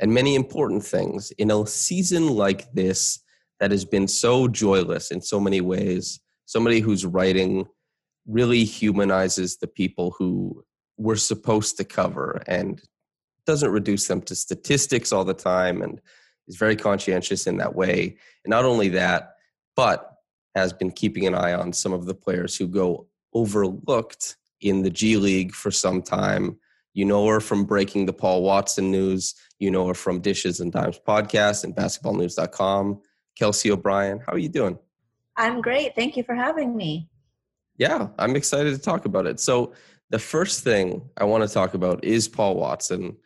and many important things in a season like this that has been so joyless in so many ways. Somebody whose writing really humanizes the people who we're supposed to cover and doesn't reduce them to statistics all the time and is very conscientious in that way. And not only that, but has been keeping an eye on some of the players who go overlooked in the G League for some time. You know her from breaking the Paul Watson news. You know her from Dishes and Dimes podcast and basketballnews.com. Kelsea O'Brien, how are you doing? I'm great. Thank you for having me. Yeah, I'm excited to talk about it. So, the first thing I want to talk about is Paul Watson.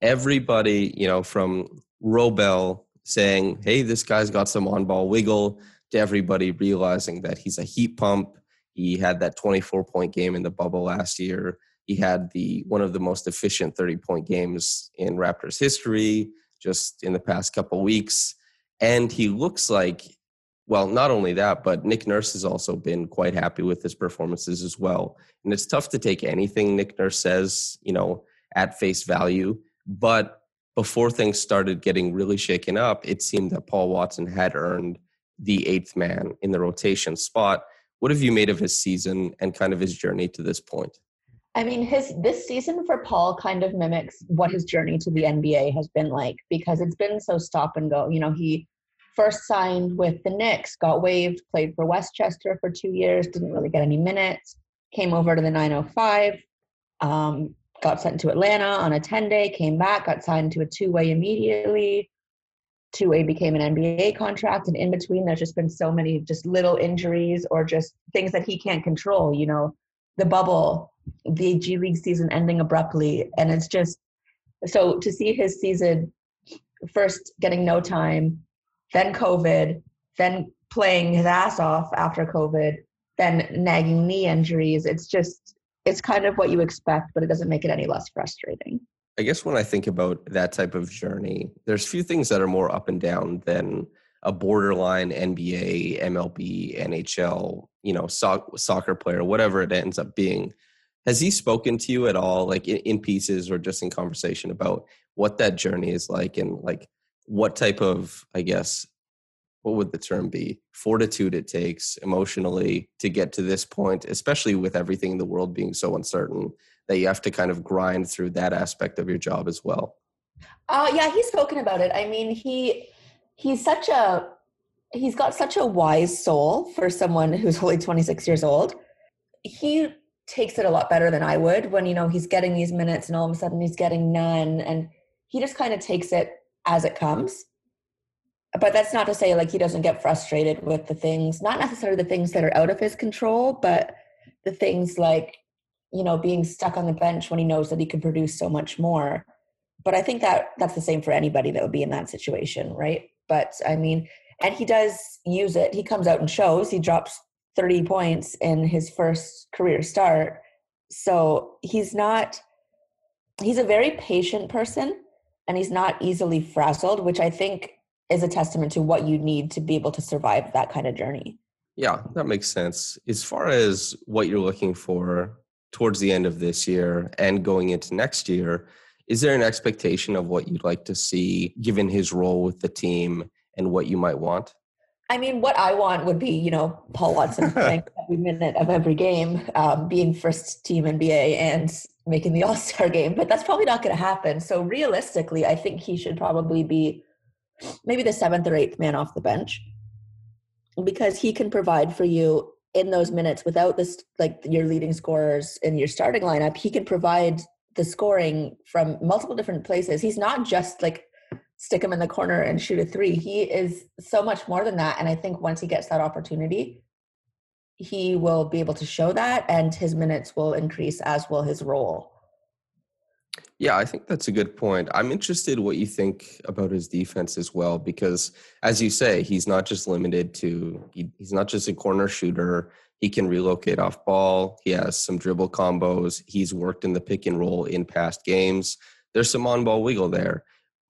Everybody, you know, from Robel saying, hey, this guy's got some on ball wiggle, to everybody realizing that he's a heat pump. He had that 24 point game in the bubble last year. He had the one of the most efficient 30 point games in Raptors history just in the past couple weeks. And he looks like, well, not only that, but Nick Nurse has also been quite happy with his performances as well. And it's tough to take anything Nick Nurse says, you know, at face value. But before things started getting really shaken up, it seemed that Paul Watson had earned the eighth man in the rotation spot. What have you made of his season and kind of his journey to this point? I mean, his this season for Paul kind of mimics what his journey to the NBA has been like because it's been so stop and go. You know, he first signed with the Knicks, got waived, played for Westchester for two years, didn't really get any minutes, came over to the 905, um, got sent to Atlanta on a 10 day, came back, got signed to a two way immediately, two way became an NBA contract. And in between, there's just been so many just little injuries or just things that he can't control. You know, the bubble, the G League season ending abruptly. And it's just so to see his season first getting no time, then COVID, then playing his ass off after COVID, then nagging knee injuries. It's just, it's kind of what you expect, but it doesn't make it any less frustrating. I guess when I think about that type of journey, there's few things that are more up and down than a borderline NBA, MLB, NHL, you know, so- soccer player, whatever it ends up being. Has he spoken to you at all, like in, pieces or just in conversation about what that journey is like and like what type of, I guess, what would the term be? Fortitude it takes emotionally to get to this point, especially with everything in the world being so uncertain that you have to kind of grind through that aspect of your job as well? Uh, yeah, he's spoken about it. I mean, he he's such a he's got such a wise soul for someone who's only 26 years old. He takes it a lot better than I would when you know he's getting these minutes and all of a sudden he's getting none and he just kind of takes it as it comes. But that's not to say like he doesn't get frustrated with the things, not necessarily the things that are out of his control, but the things like you know, being stuck on the bench when he knows that he can produce so much more. But I think that that's the same for anybody that would be in that situation, right? But I mean, and he does use it. He comes out and shows. He drops 30 points in his first career start. So he's not, he's a very patient person. and he's not easily frazzled, which I think is a testament to what you need to be able to survive that kind of journey. Yeah, that makes sense. As far as what you're looking for towards the end of this year and going into next year, is there an expectation of what you'd like to see given his role with the team and what you might want? I mean, what I want would be, you know, Paul Watson playing every minute of every game, um, being first team NBA and making the All Star game, but that's probably not going to happen. So realistically, I think he should probably be maybe the seventh or eighth man off the bench because he can provide for you in those minutes without this, like your leading scorers in your starting lineup. He can provide the scoring from multiple different places. He's not just like stick him in the corner and shoot a three. He is so much more than that. And I think once he gets that opportunity, he will be able to show that and his minutes will increase as will his role. Yeah, I think that's a good point. I'm interested what you think about his defense as well, because as you say, he's not just limited to he, he's not just a corner shooter. He can relocate off ball. He has some dribble combos. He's worked in the pick and roll in past games. There's some on ball wiggle there.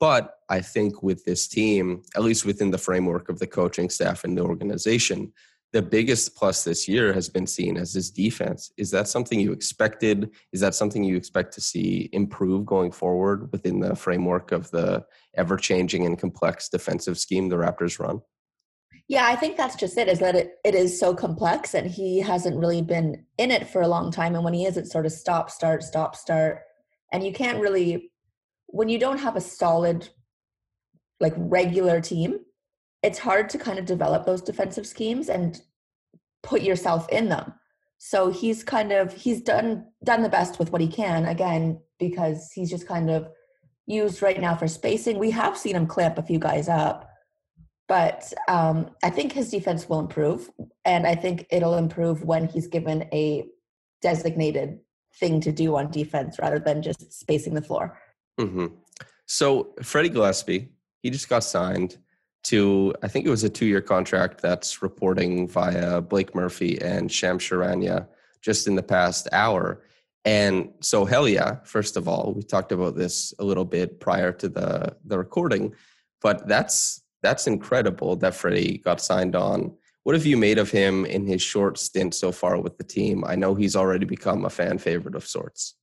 But I think with this team, at least within the framework of the coaching staff and the organization, the biggest plus this year has been seen as his defense. Is that something you expected? Is that something you expect to see improve going forward within the framework of the ever changing and complex defensive scheme the Raptors run? Yeah, I think that's just it, is that it, it is so complex and he hasn't really been in it for a long time. And when he is, it's sort of stop, start, stop, start. And you can't really, when you don't have a solid, like regular team, it's hard to kind of develop those defensive schemes and put yourself in them. So he's kind of he's done done the best with what he can again because he's just kind of used right now for spacing. We have seen him clamp a few guys up, but um, I think his defense will improve, and I think it'll improve when he's given a designated thing to do on defense rather than just spacing the floor. Mm-hmm. So Freddie Gillespie, he just got signed to I think it was a two year contract that's reporting via Blake Murphy and Shams Charania just in the past hour. And so hell yeah, first of all, we talked about this a little bit prior to the the recording, but that's that's incredible that Freddie got signed on. What have you made of him in his short stint so far with the team? I know he's already become a fan favorite of sorts.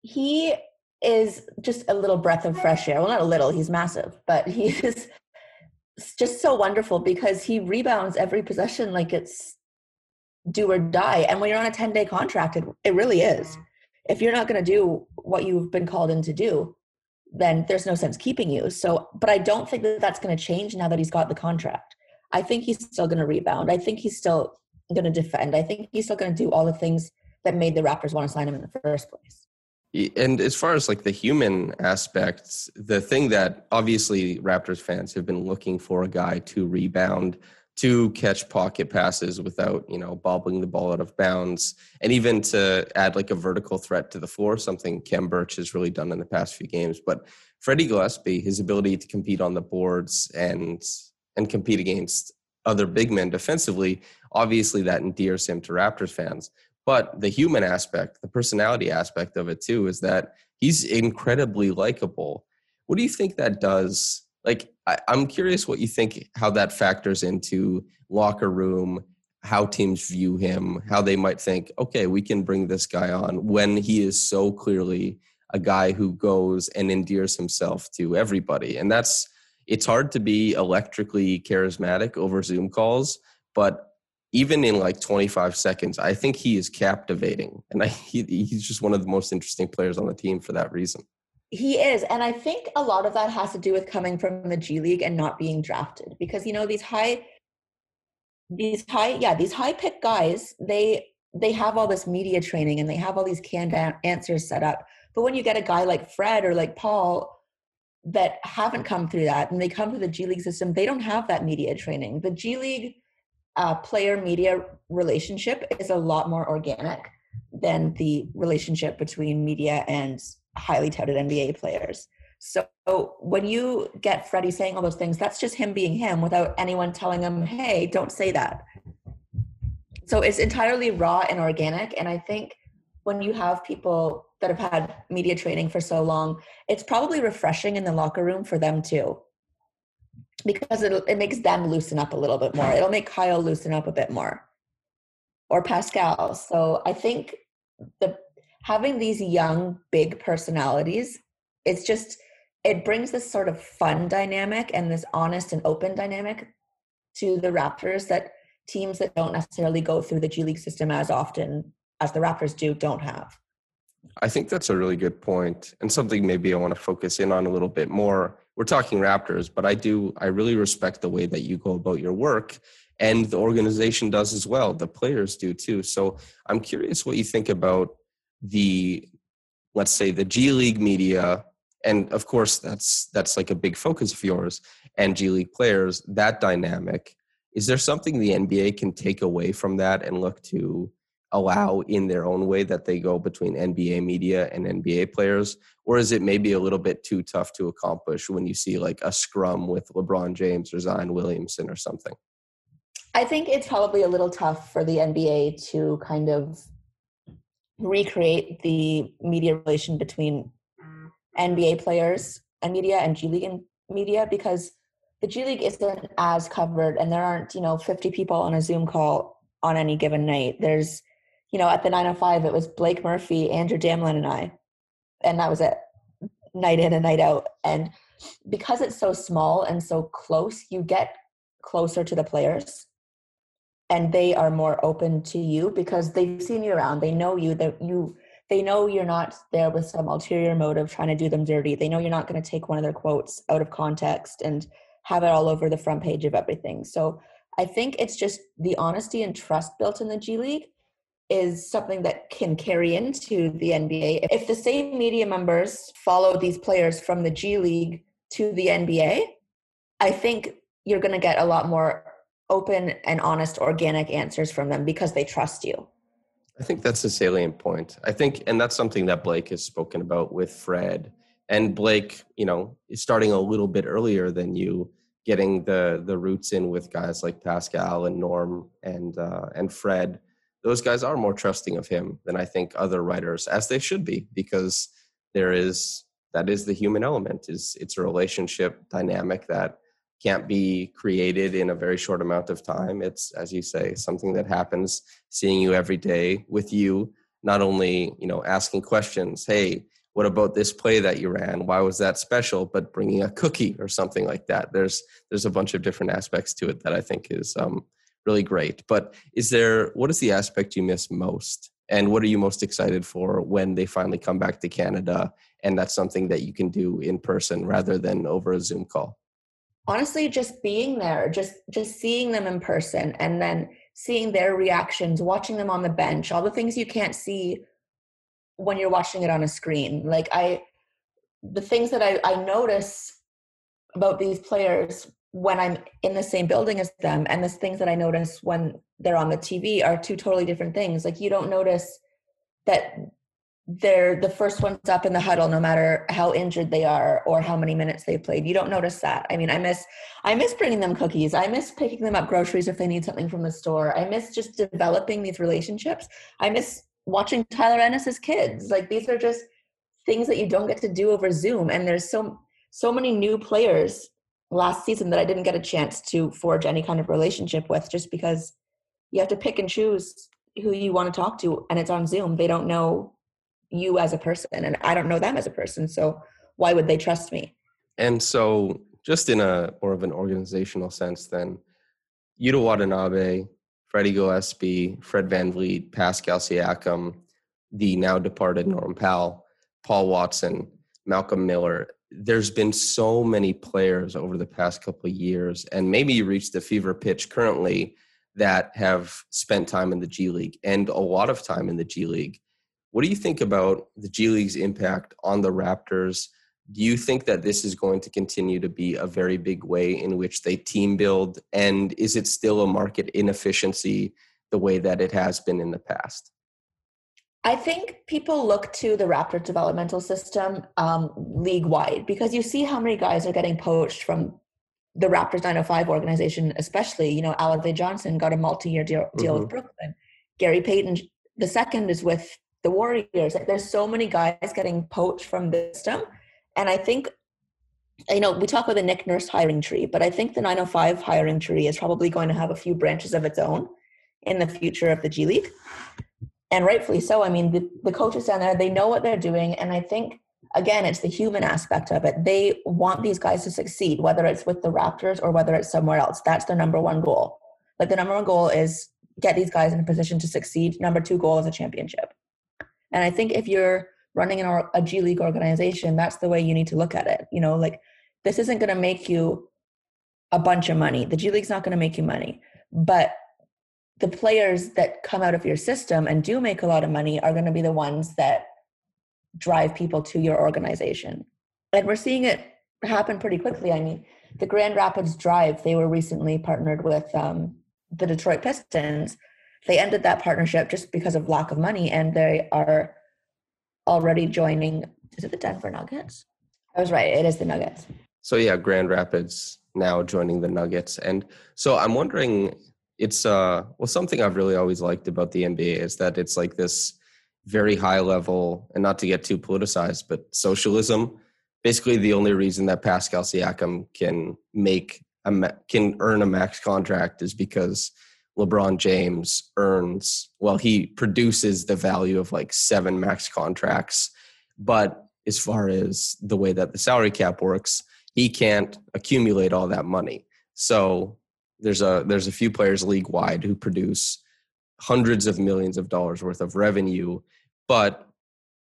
He is just a little breath of fresh air. Well, not a little, he's massive, but he is just so wonderful because he rebounds every possession like it's do or die. And when you're on a 10 day contract, it, it really is. If you're not going to do what you've been called in to do, then there's no sense keeping you. So, but I don't think that that's going to change now that he's got the contract. I think he's still going to rebound. I think he's still going to defend. I think he's still going to do all the things that made the Raptors want to sign him in the first place and as far as like the human aspects the thing that obviously raptors fans have been looking for a guy to rebound to catch pocket passes without you know bobbling the ball out of bounds and even to add like a vertical threat to the floor something khem birch has really done in the past few games. But freddie gillespie his ability to compete on the boards and and compete against other big men defensively obviously that endears him to raptors fans but the human aspect, the personality aspect of it too, is that he's incredibly likable. What do you think that does? Like, I, I'm curious what you think, how that factors into locker room, how teams view him, how they might think, okay, we can bring this guy on when he is so clearly a guy who goes and endears himself to everybody. And that's, it's hard to be electrically charismatic over Zoom calls, but even in like 25 seconds, I think he is captivating. And I, he, he's just one of the most interesting players on the team for that reason. He is. And I think a lot of that has to do with coming from the G League and not being drafted. Because, you know, these high, these high, yeah, these high pick guys, they, they have all this media training and they have all these canned answers set up. But when you get a guy like Fred or like Paul that haven't come through that and they come to the G League system, they don't have that media training. The G League, uh, player media relationship is a lot more organic than the relationship between media and highly touted NBA players. So when you get Freddie saying all those things, that's just him being him without anyone telling him, hey, don't say that. So it's entirely raw and organic. And I think when you have people that have had media training for so long, it's probably refreshing in the locker room for them too. Because it it makes them loosen up a little bit more. It'll make Kyle loosen up a bit more. Or Pascal. So I think the having these young big personalities, it's just it brings this sort of fun dynamic and this honest and open dynamic to the Raptors that teams that don't necessarily go through the G League system as often as the Raptors do don't have. I think that's a really good point and something maybe I want to focus in on a little bit more. We're talking Raptors, but I do I really respect the way that you go about your work and the organization does as well. The players do too. So I'm curious what you think about the let's say the G League media and of course that's that's like a big focus of yours and G League players that dynamic is there something the NBA can take away from that and look to allow in their own way that they go between NBA media and NBA players? Or is it maybe a little bit too tough to accomplish when you see like a scrum with LeBron James or Zion Williamson or something? I think it's probably a little tough for the NBA to kind of recreate the media relation between NBA players and media and G League and media because the G League isn't as covered and there aren't, you know, 50 people on a Zoom call on any given night. There's, you know, at the 905, it was Blake Murphy, Andrew Damlin, and I. And that was it, night in and night out. And because it's so small and so close, you get closer to the players and they are more open to you because they've seen you around. They know you, that you, they know you're not there with some ulterior motive trying to do them dirty. They know you're not going to take one of their quotes out of context and have it all over the front page of everything. So I think it's just the honesty and trust built in the G League is something that can carry into the NBA. If the same media members follow these players from the G League to the NBA, I think you're going to get a lot more open and honest, organic answers from them because they trust you. I think that's a salient point. I think, and that's something that Blake has spoken about with Fred. And Blake, you know, is starting a little bit earlier than you getting the the roots in with guys like Pascal and Norm and uh, and Fred. Those guys are more trusting of him than I think other writers, as they should be, because there is that is the human element. is It's a relationship dynamic that can't be created in a very short amount of time. It's as you say, something that happens seeing you every day with you. Not only you know asking questions, hey, what about this play that you ran why was that special but bringing a cookie or something like that there's there's a bunch of different aspects to it that i think is um, really great. But is there what is the aspect you miss most? And what are you most excited for when they finally come back to canada and that's something that you can do in person rather than over a zoom call? Honestly just being there just just seeing them in person and then seeing their reactions watching them on the bench all the things you can't see when you're watching it on a screen. Like I, the things that I, I notice about these players when I'm in the same building as them, and the things that I notice when they're on the TV are two totally different things. Like you don't notice that they're the first ones up in the huddle no matter how injured they are or how many minutes they played you don't notice that i mean i miss i miss bringing them cookies i miss picking them up groceries if they need something from the store i miss just developing these relationships i miss watching Tyler Ennis's kids. Like these are just things that you don't get to do over Zoom. And there's so so many new players last season that I didn't get a chance to forge any kind of relationship with just because you have to pick and choose who you want to talk to and it's on Zoom. They don't know you as a person and I don't know them as a person. So why would they trust me? And so just in a more of an organizational sense then Yuta Watanabe Freddie Gillespie, Fred VanVleet, Pascal Siakam, the now departed Norm Powell, Paul Watson, Malcolm Miller. There's been so many players over the past couple years, and maybe you reached the fever pitch currently that have spent time in the G League and a lot of time in the G League. What do you think about the G League's impact on the Raptors? do you think that this is going to continue to be a very big way in which they team build and is it still a market inefficiency the way that it has been in the past i think people look to the raptor developmental system um, league wide because you see how many guys are getting poached from the raptors 905 organization especially you know Alize Johnson got a multi-year deal, deal mm-hmm. with brooklyn gary payton the second is with the Warriors. There's so many guys getting poached from the system. And I think, you know, we talk about the Nick Nurse hiring tree, but I think the 905 hiring tree is probably going to have a few branches of its own in the future of the G League. And rightfully so. I mean, the, the coaches down there, they know what they're doing. And I think, again, it's the human aspect of it. They want these guys to succeed, whether it's with the Raptors or whether it's somewhere else. That's their number one goal. Like the number one goal is get these guys in a position to succeed. Number two goal is a championship. And I think if you're running an, a G League organization, that's the way you need to look at it. You know, like this isn't going to make you a bunch of money. The G League's not going to make you money, but the players that come out of your system and do make a lot of money are going to be the ones that drive people to your organization. And we're seeing it happen pretty quickly. I mean, the Grand Rapids Drive, they were recently partnered with um, the Detroit Pistons. They ended that partnership just because of lack of money, and they are already joining. Is it the Denver Nuggets? I was right. It is the Nuggets. So yeah, Grand Rapids now joining the Nuggets, and so I'm wondering, it's uh well something I've really always liked about the NBA is that it's like this very high level, and not to get too politicized, but socialism. Basically, the only reason that Pascal Siakam can make a can earn a max contract is because LeBron James earns well he produces the value of like seven max contracts but as far as the way that the salary cap works he can't accumulate all that money so there's a there's a few players league wide who produce hundreds of millions of dollars worth of revenue but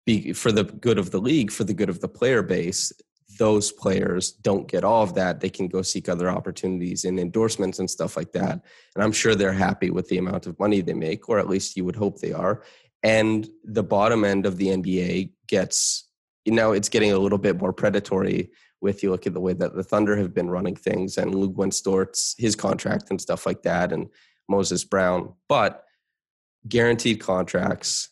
be, for the good of the league for the good of the player base those players don't get all of that, they can go seek other opportunities in endorsements and stuff like that. And I'm sure they're happy with the amount of money they make, or at least you would hope they are. And the bottom end of the NBA gets, you know, it's getting a little bit more predatory with you look at the way that the Thunder have been running things and Luguentz Dort's his contract and stuff like that, and Moses Brown. But guaranteed contracts,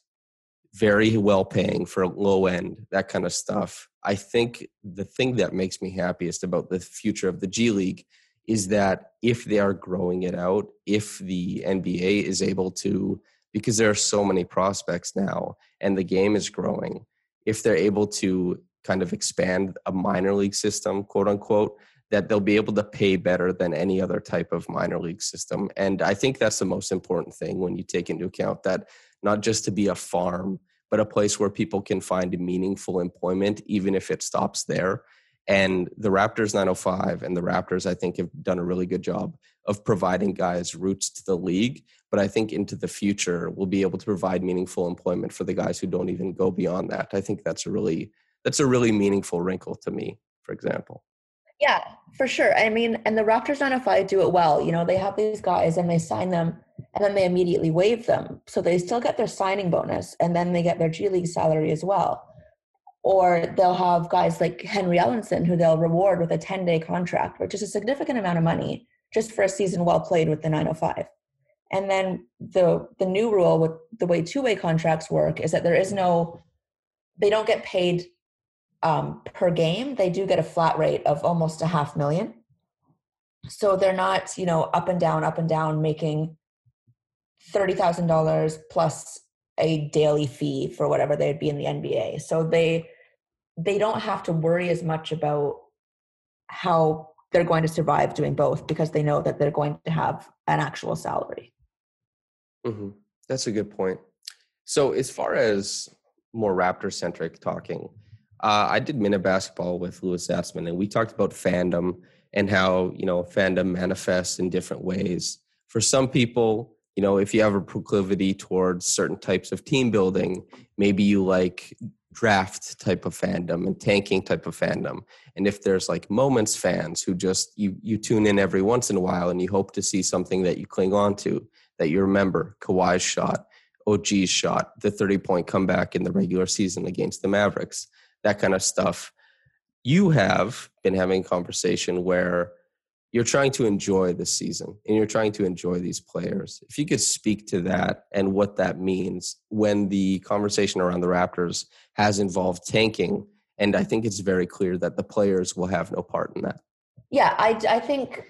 very well paying for low end, that kind of stuff I think the thing that makes me happiest about the future of the G League is that if they are growing it out, if the NBA is able to, because there are so many prospects now and the game is growing, if they're able to kind of expand a minor league system, quote unquote, that they'll be able to pay better than any other type of minor league system. And I think that's the most important thing when you take into account that not just to be a farm but a place where people can find meaningful employment, even if it stops there. And the Raptors 905 and the Raptors, I think, have done a really good job of providing guys routes to the league. But I think into the future, we'll be able to provide meaningful employment for the guys who don't even go beyond that. I think that's a really that's a really meaningful wrinkle to me, for example. Yeah, for sure. I mean, and the Raptors 905 do it well. You know, they have these guys and they sign them and then they immediately waive them. So they still get their signing bonus and then they get their G League salary as well. Or they'll have guys like Henry Ellenson who they'll reward with a 10 day contract, which is a significant amount of money just for a season well played with the 905. And then the the new rule with the way two way contracts work is that there is no, they don't get paid um, per game. They do get a flat rate of almost a half million. So they're not, you know, up and down, up and down, making $30,000 plus a daily fee for whatever they'd be in the NBA. So they they don't have to worry as much about how they're going to survive doing both because they know that they're going to have an actual salary. Mm-hmm. That's a good point. So as far as more Raptor centric talking, uh, I did minute basketball with Louis Zatzman, and we talked about fandom and how you know fandom manifests in different ways. For some people, you know if you have a proclivity towards certain types of team building maybe you like draft type of fandom and tanking type of fandom and if there's like moments fans who just you you tune in every once in a while and you hope to see something that you cling on to that you remember Kawhi's shot OG's shot the 30 point comeback in the regular season against the Mavericks that kind of stuff you have been having a conversation where you're trying to enjoy the season and you're trying to enjoy these players. If you could speak to that and what that means when the conversation around the Raptors has involved tanking, and I think it's very clear that the players will have no part in that. Yeah, I, I think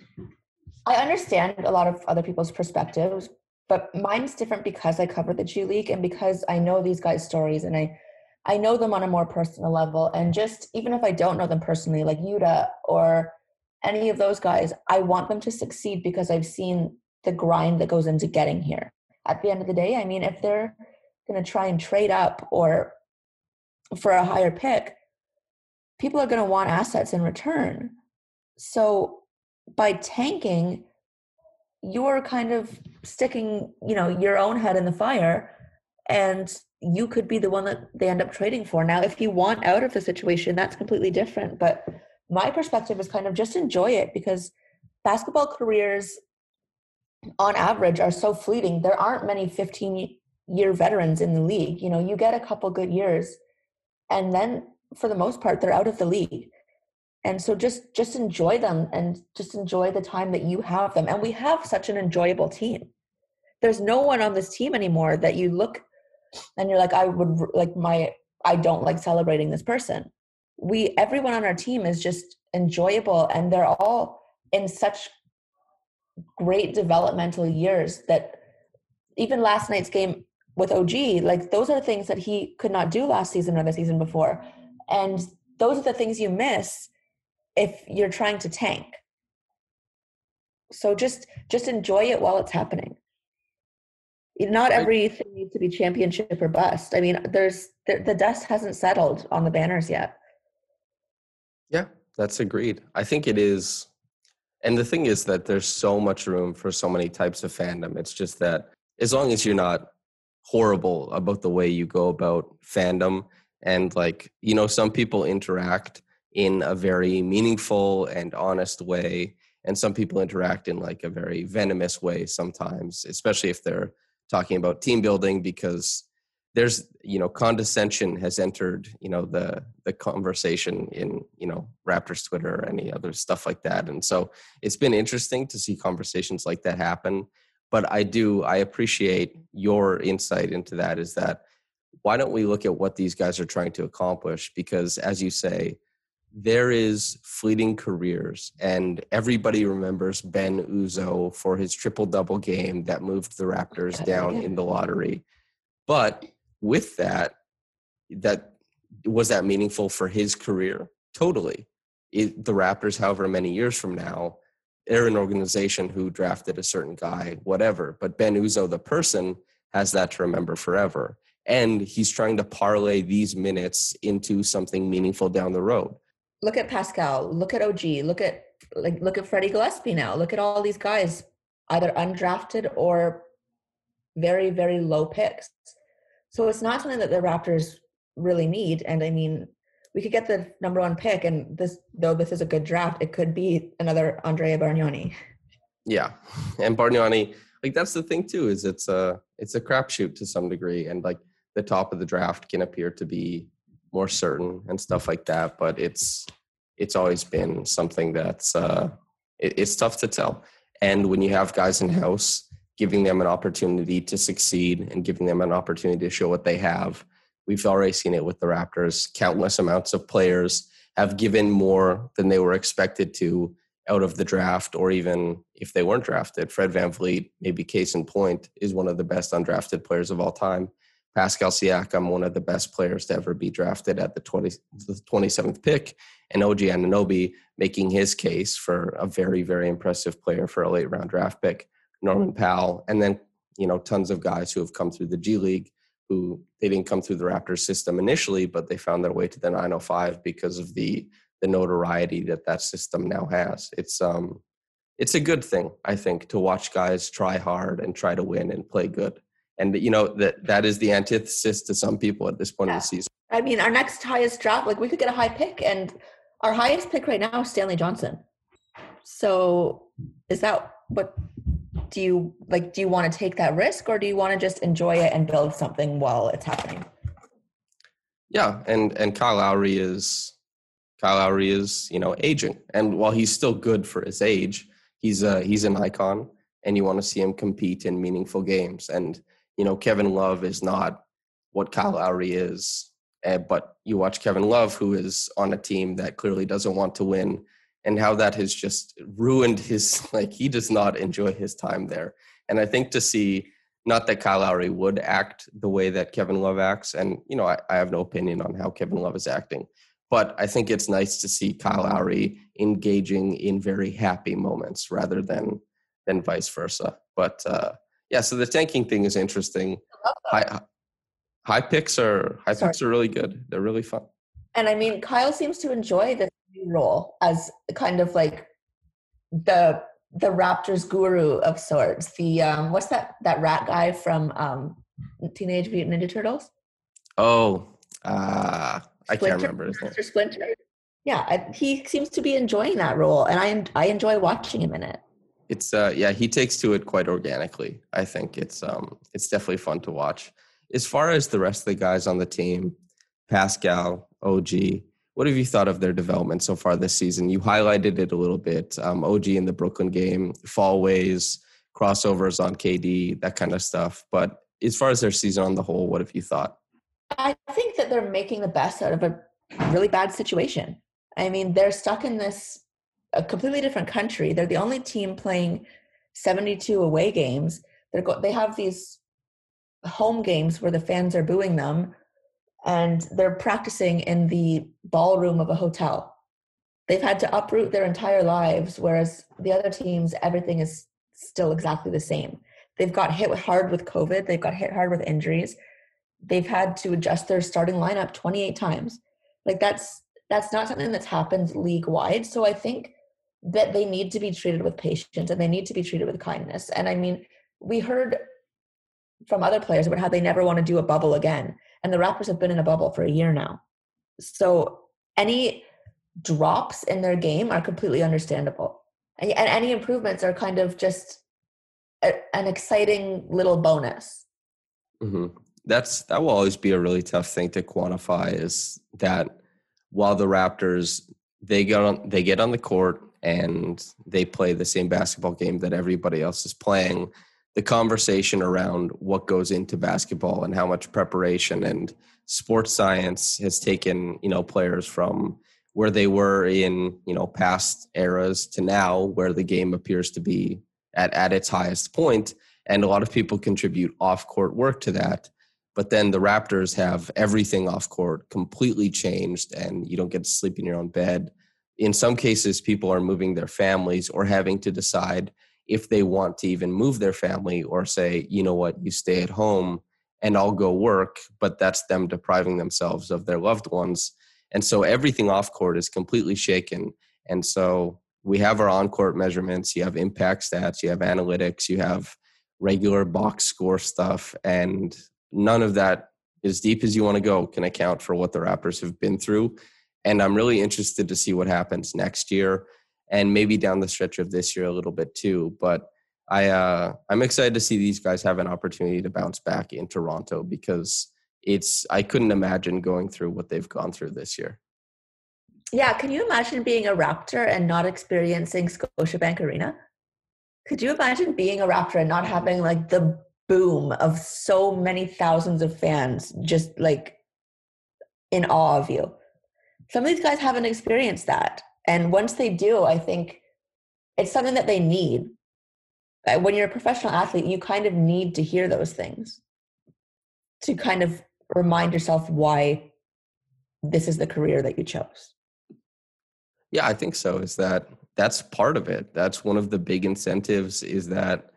I understand a lot of other people's perspectives, but mine's different because I cover the G League and because I know these guys' stories and I I know them on a more personal level. And just even if I don't know them personally, like Yuta or any of those guys, I want them to succeed because I've seen the grind that goes into getting here. At the end of the day, I mean, if they're going to try and trade up or for a higher pick, people are going to want assets in return. So by tanking, you're kind of sticking, you know, your own head in the fire and you could be the one that they end up trading for. Now, if you want out of the situation, that's completely different. But my perspective is kind of just enjoy it because basketball careers on average are so fleeting. There aren't many 15 year veterans in the league. You know, you get a couple good years and then for the most part they're out of the league. And so just just enjoy them and just enjoy the time that you have them. And we have such an enjoyable team. There's no one on this team anymore that you look and you're like I would like my I don't like celebrating this person. We everyone on our team is just enjoyable and they're all in such great developmental years that even last night's game with OG, like those are things that he could not do last season or the season before. And those are the things you miss if you're trying to tank. So just just enjoy it while it's happening. Not everything needs to be championship or bust. I mean, there's the, the dust hasn't settled on the banners yet. Yeah, that's agreed. I think it is and the thing is that there's so much room for so many types of fandom. It's just that as long as you're not horrible about the way you go about fandom and like you know some people interact in a very meaningful and honest way and some people interact in like a very venomous way sometimes especially if they're talking about team building because there's you know condescension has entered you know the the conversation in you know raptors twitter or any other stuff like that. And so it's been interesting to see conversations like that happen. But I do I appreciate your insight into that is that why don't we look at what these guys are trying to accomplish? Because as you say there is fleeting careers and everybody remembers Ben Uzoh for his triple double game that moved the Raptors down in the lottery but with that that was that meaningful for his career totally it, the Raptors however many years from now they're an organization who drafted a certain guy, whatever. But Ben Uzoh, the person, has that to remember forever. And he's trying to parlay these minutes into something meaningful down the road. Look at Pascal. Look at OG. Look at like look at Freddie Gillespie now. Look at all these guys, either undrafted or very very low picks. So it's not something that the Raptors really need. And I mean, we could get the number one pick, and this though this is a good draft, it could be another Andrea Bargnani. Yeah, and Bargnani, like that's the thing too, is it's a it's a crapshoot to some degree, and like the top of the draft can appear to be more certain and stuff like that, but it's it's always been something that's uh, it, it's tough to tell. And when you have guys in house, giving them an opportunity to succeed and giving them an opportunity to show what they have We've already seen it with the Raptors. Countless amounts of players have given more than they were expected to out of the draft, or even if they weren't drafted. Fred VanVleet, maybe case in point, is one of the best undrafted players of all time. Pascal Siakam, one of the best players to ever be drafted at the, 20, the 27th pick, and OG Anunoby making his case for a very, very impressive player for a late round draft pick. Norman Powell, and then you know tons of guys who have come through the G League who they didn't come through the Raptors system initially, but they found their way to the 905 because of the the notoriety that that system now has. It's um it's a good thing I think to watch guys try hard and try to win and play good. And you know that that is the antithesis to some people at this point yeah. of the season. I mean, our next highest draft, like we could get a high pick, and our highest pick right now is Stanley Johnson. So, is that what do you like do you want to take that risk or do you want to just enjoy it and build something while it's happening yeah and and kyle lowry is kyle lowry is you know aging and while he's still good for his age he's a he's an icon and you want to see him compete in meaningful games and you know kevin love is not what kyle lowry is eh, but you watch kevin love who is on a team that clearly doesn't want to win and how that has just ruined his like he does not enjoy his time there and i think to see Not that Kyle Lowry would act the way that Kevin Love acts, and you know I, I have no opinion on how Kevin Love is acting, but I think it's nice to see Kyle Lowry engaging in very happy moments rather than than vice versa. But uh, yeah, so the tanking thing is interesting. High, high picks are high Sorry. picks are really good. They're really fun. And I mean, Kyle seems to enjoy this new role as kind of like the the Raptors guru of sorts. The um, what's that that rat guy from um, Teenage Mutant Ninja Turtles? Oh, uh, I can't Splinter? remember his name. Splinter. Yeah, I, he seems to be enjoying that role, and I I enjoy watching him in it. It's uh yeah, he takes to it quite organically. I think it's um it's definitely fun to watch. As far as the rest of the guys on the team, Pascal, OG, what have you thought of their development so far this season? You highlighted it a little bit. Um, OG in the Brooklyn game, fallways, crossovers on KD, that kind of stuff. But as far as their season on the whole, what have you thought? I think that they're making the best out of a really bad situation. I mean, they're stuck in this a completely different country. They're the only team playing 72 away games. They're go- they have these home games where the fans are booing them and they're practicing in the ballroom of a hotel. They've had to uproot their entire lives whereas the other teams everything is still exactly the same. They've got hit hard with COVID, they've got hit hard with injuries they've had to adjust their starting lineup 28 times. Like that's that's not something that's happened league wide. So I think that they need to be treated with patience and they need to be treated with kindness. And I mean, we heard from other players about how they never want to do a bubble again. And the Raptors have been in a bubble for a year now. So any drops in their game are completely understandable. And and any improvements are kind of just a, an exciting little bonus. hmm That's that will always be a really tough thing to quantify. Is that while the Raptors they get on they get on the court and they play the same basketball game that everybody else is playing, the conversation around what goes into basketball and how much preparation and sports science has taken you know players from where they were in you know past eras to now where the game appears to be at, at its highest point. And a lot of people contribute off court work to that but then the raptors have everything off court completely changed and you don't get to sleep in your own bed in some cases people are moving their families or having to decide if they want to even move their family or say you know what? You stay at home and i'll go work but that's them depriving themselves of their loved ones. And so everything off court is completely shaken. And so we have our on court measurements. You have impact stats. You have analytics. You have regular box score stuff. And none of that as deep as you want to go can account for what the raptors have been through and i'm really interested to see what happens next year and maybe down the stretch of this year a little bit too but i uh i'm excited to see these guys have an opportunity to bounce back in toronto because it's i couldn't imagine going through what they've gone through this year Yeah, can you imagine being a Raptor and not experiencing Scotiabank Arena? Could you imagine being a Raptor and not having like the boom of so many thousands of fans just like in awe of you? Some of these guys haven't experienced that. And once they do, I think it's something that they need. Uh, When you're a professional athlete, you kind of need to hear those things to kind of remind yourself why this is the career that you chose. Yeah, I think so. Is that that's part of it. That's one of the big incentives is that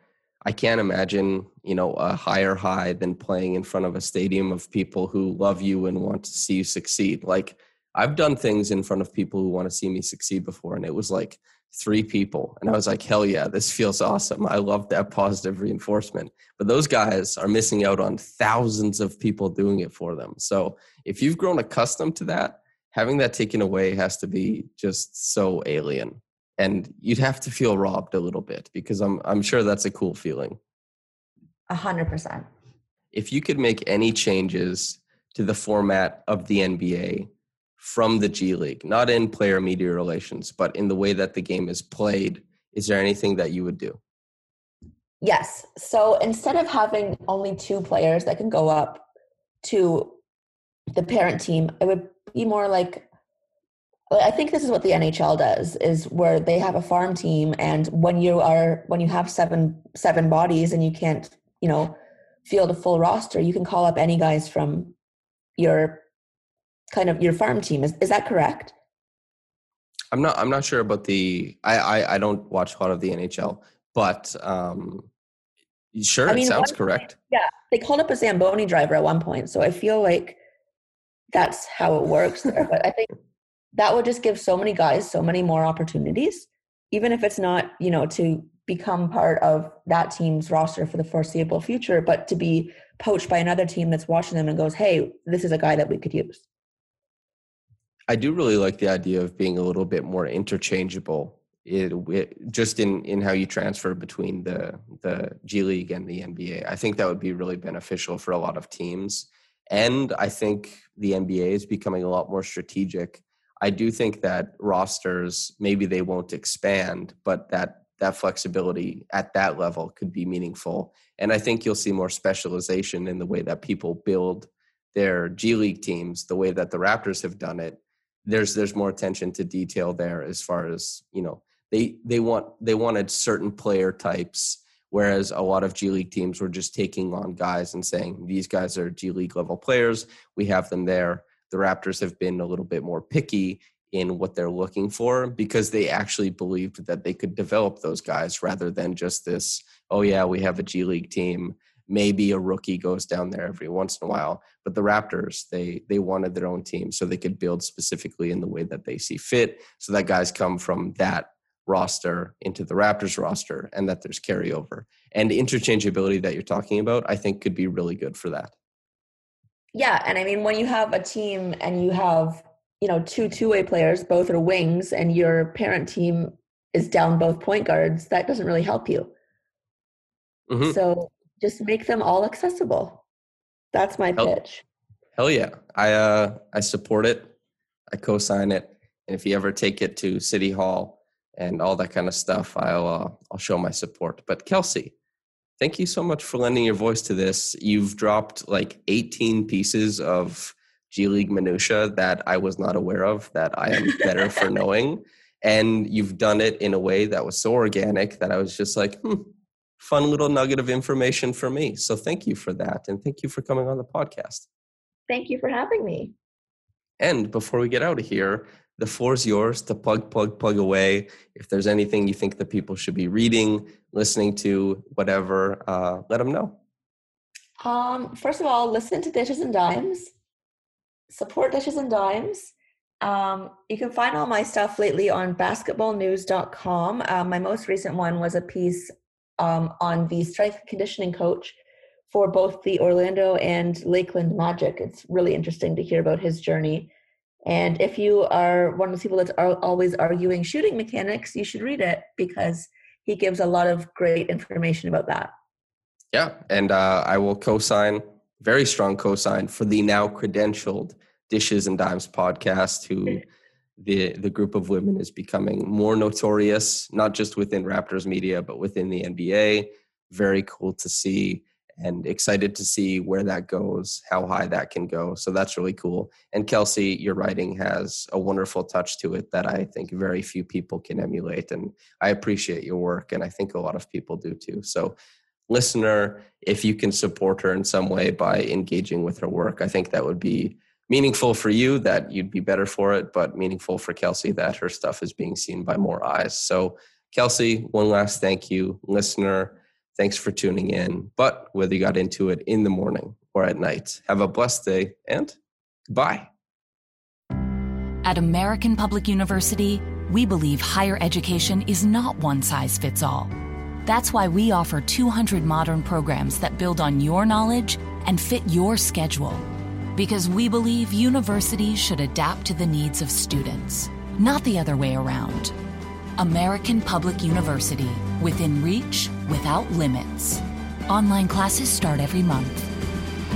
I can't imagine, you know, a higher high than playing in front of a stadium of people who love you and want to see you succeed. Like I've done things in front of people who want to see me succeed before and it was like three people and I was like, "Hell yeah, this feels awesome. I love that positive reinforcement." But those guys are missing out on thousands of people doing it for them. So, if you've grown accustomed to that, having that taken away has to be just so alien and you'd have to feel robbed a little bit because i'm i'm sure that's a cool feeling A hundred percent. if you could make any changes to the format of the nba from the g league not in player media relations but in the way that the game is played is there anything that you would do Yes. So instead of having only two players that can go up to the parent team, it would be more like I think this is what the NHL does is where they have a farm team and when you are when you have seven seven bodies and you can't, you know, field a full roster, you can call up any guys from your kind of your farm team. Is is that correct? I'm not. I'm not sure about the. I I, I don't watch a lot of the NHL, but um, sure, I mean, it sounds correct. yeah, they called up a Zamboni driver at one point, so I feel like that's how it works there. but I think that would just give so many guys so many more opportunities, even if it's not you know to become part of that team's roster for the foreseeable future, but to be poached by another team that's watching them and goes, "Hey, this is a guy that we could use." I do really like the idea of being a little bit more interchangeable. It, it, just in in how you transfer between the the G League and the NBA. I think that would be really beneficial for a lot of teams. And I think the NBA is becoming a lot more strategic. I do think that rosters maybe they won't expand, but that that flexibility at that level could be meaningful. And I think you'll see more specialization in the way that people build their G League teams, the way that the Raptors have done it, there's there's more attention to detail there as far as you know they they want they wanted certain player types whereas a lot of G League teams were just taking on guys and saying these guys are G League level players. We have them there. The Raptors have been a little bit more picky in what they're looking for because they actually believed that they could develop those guys rather than just this oh yeah we have a G League team maybe a rookie goes down there every once in a while but the raptors they they wanted their own team so they could build specifically in the way that they see fit so that guys come from that roster into the raptors roster and that there's carryover. And interchangeability that you're talking about i think could be really good for that. Yeah and i mean when you have a team and you have you know two two-way players both are wings and your parent team is down both point guards that doesn't really help you. Mm-hmm. so just make them all accessible. That's my hell, pitch. Hell yeah. I uh I support it. I co-sign it. And if you ever take it to City Hall and all that kind of stuff, I'll uh, I'll show my support. But Kelsea, thank you so much for lending your voice to this. You've dropped like 18 pieces of G League minutia that I was not aware of that I am better for knowing. And you've done it in a way that was so organic that I was just like, hmm, fun little nugget of information for me. So thank you for that. And thank you for coming on the podcast. Thank you for having me. And before we get out of here, the floor is yours to plug, plug, plug away. If there's anything you think that people should be reading, listening to, whatever, uh, let them know. Um, first of all, listen to Dishes and Dimes. Support Dishes and Dimes. Um, you can find all my stuff lately on basketballnews.com. Um, my most recent one was a piece um, on the strength conditioning coach for both the Orlando and Lakeland Magic. It's really interesting to hear about his journey. And if you are one of the people that's always arguing shooting mechanics, you should read it because he gives a lot of great information about that. Yeah, and uh, I will co-sign, very strong co-sign for the now credentialed Dishes and Dimes podcast, who the the group of women is becoming more notorious, not just within Raptors media, but within the NBA. Very cool to see and excited to see where that goes, how high that can go. So that's really cool. And Kelsea, your writing has a wonderful touch to it that I think very few people can emulate. And I appreciate your work, and I think a lot of people do too. So, listener, if you can support her in some way by engaging with her work, I think that would be meaningful for you that you'd be better for it, but meaningful for Kelsea that her stuff is being seen by more eyes. So, Kelsea, one last thank you, listener. Thanks for tuning in. But whether you got into it in the morning or at night, have a blessed day and goodbye. At American Public University, we believe higher education is not one size fits all. That's why we offer 200 modern programs that build on your knowledge and fit your schedule because we believe universities should adapt to the needs of students, not the other way around. American Public University, within reach, without limits. Online classes start every month.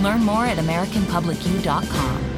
Learn more at AmericanPublicU.com.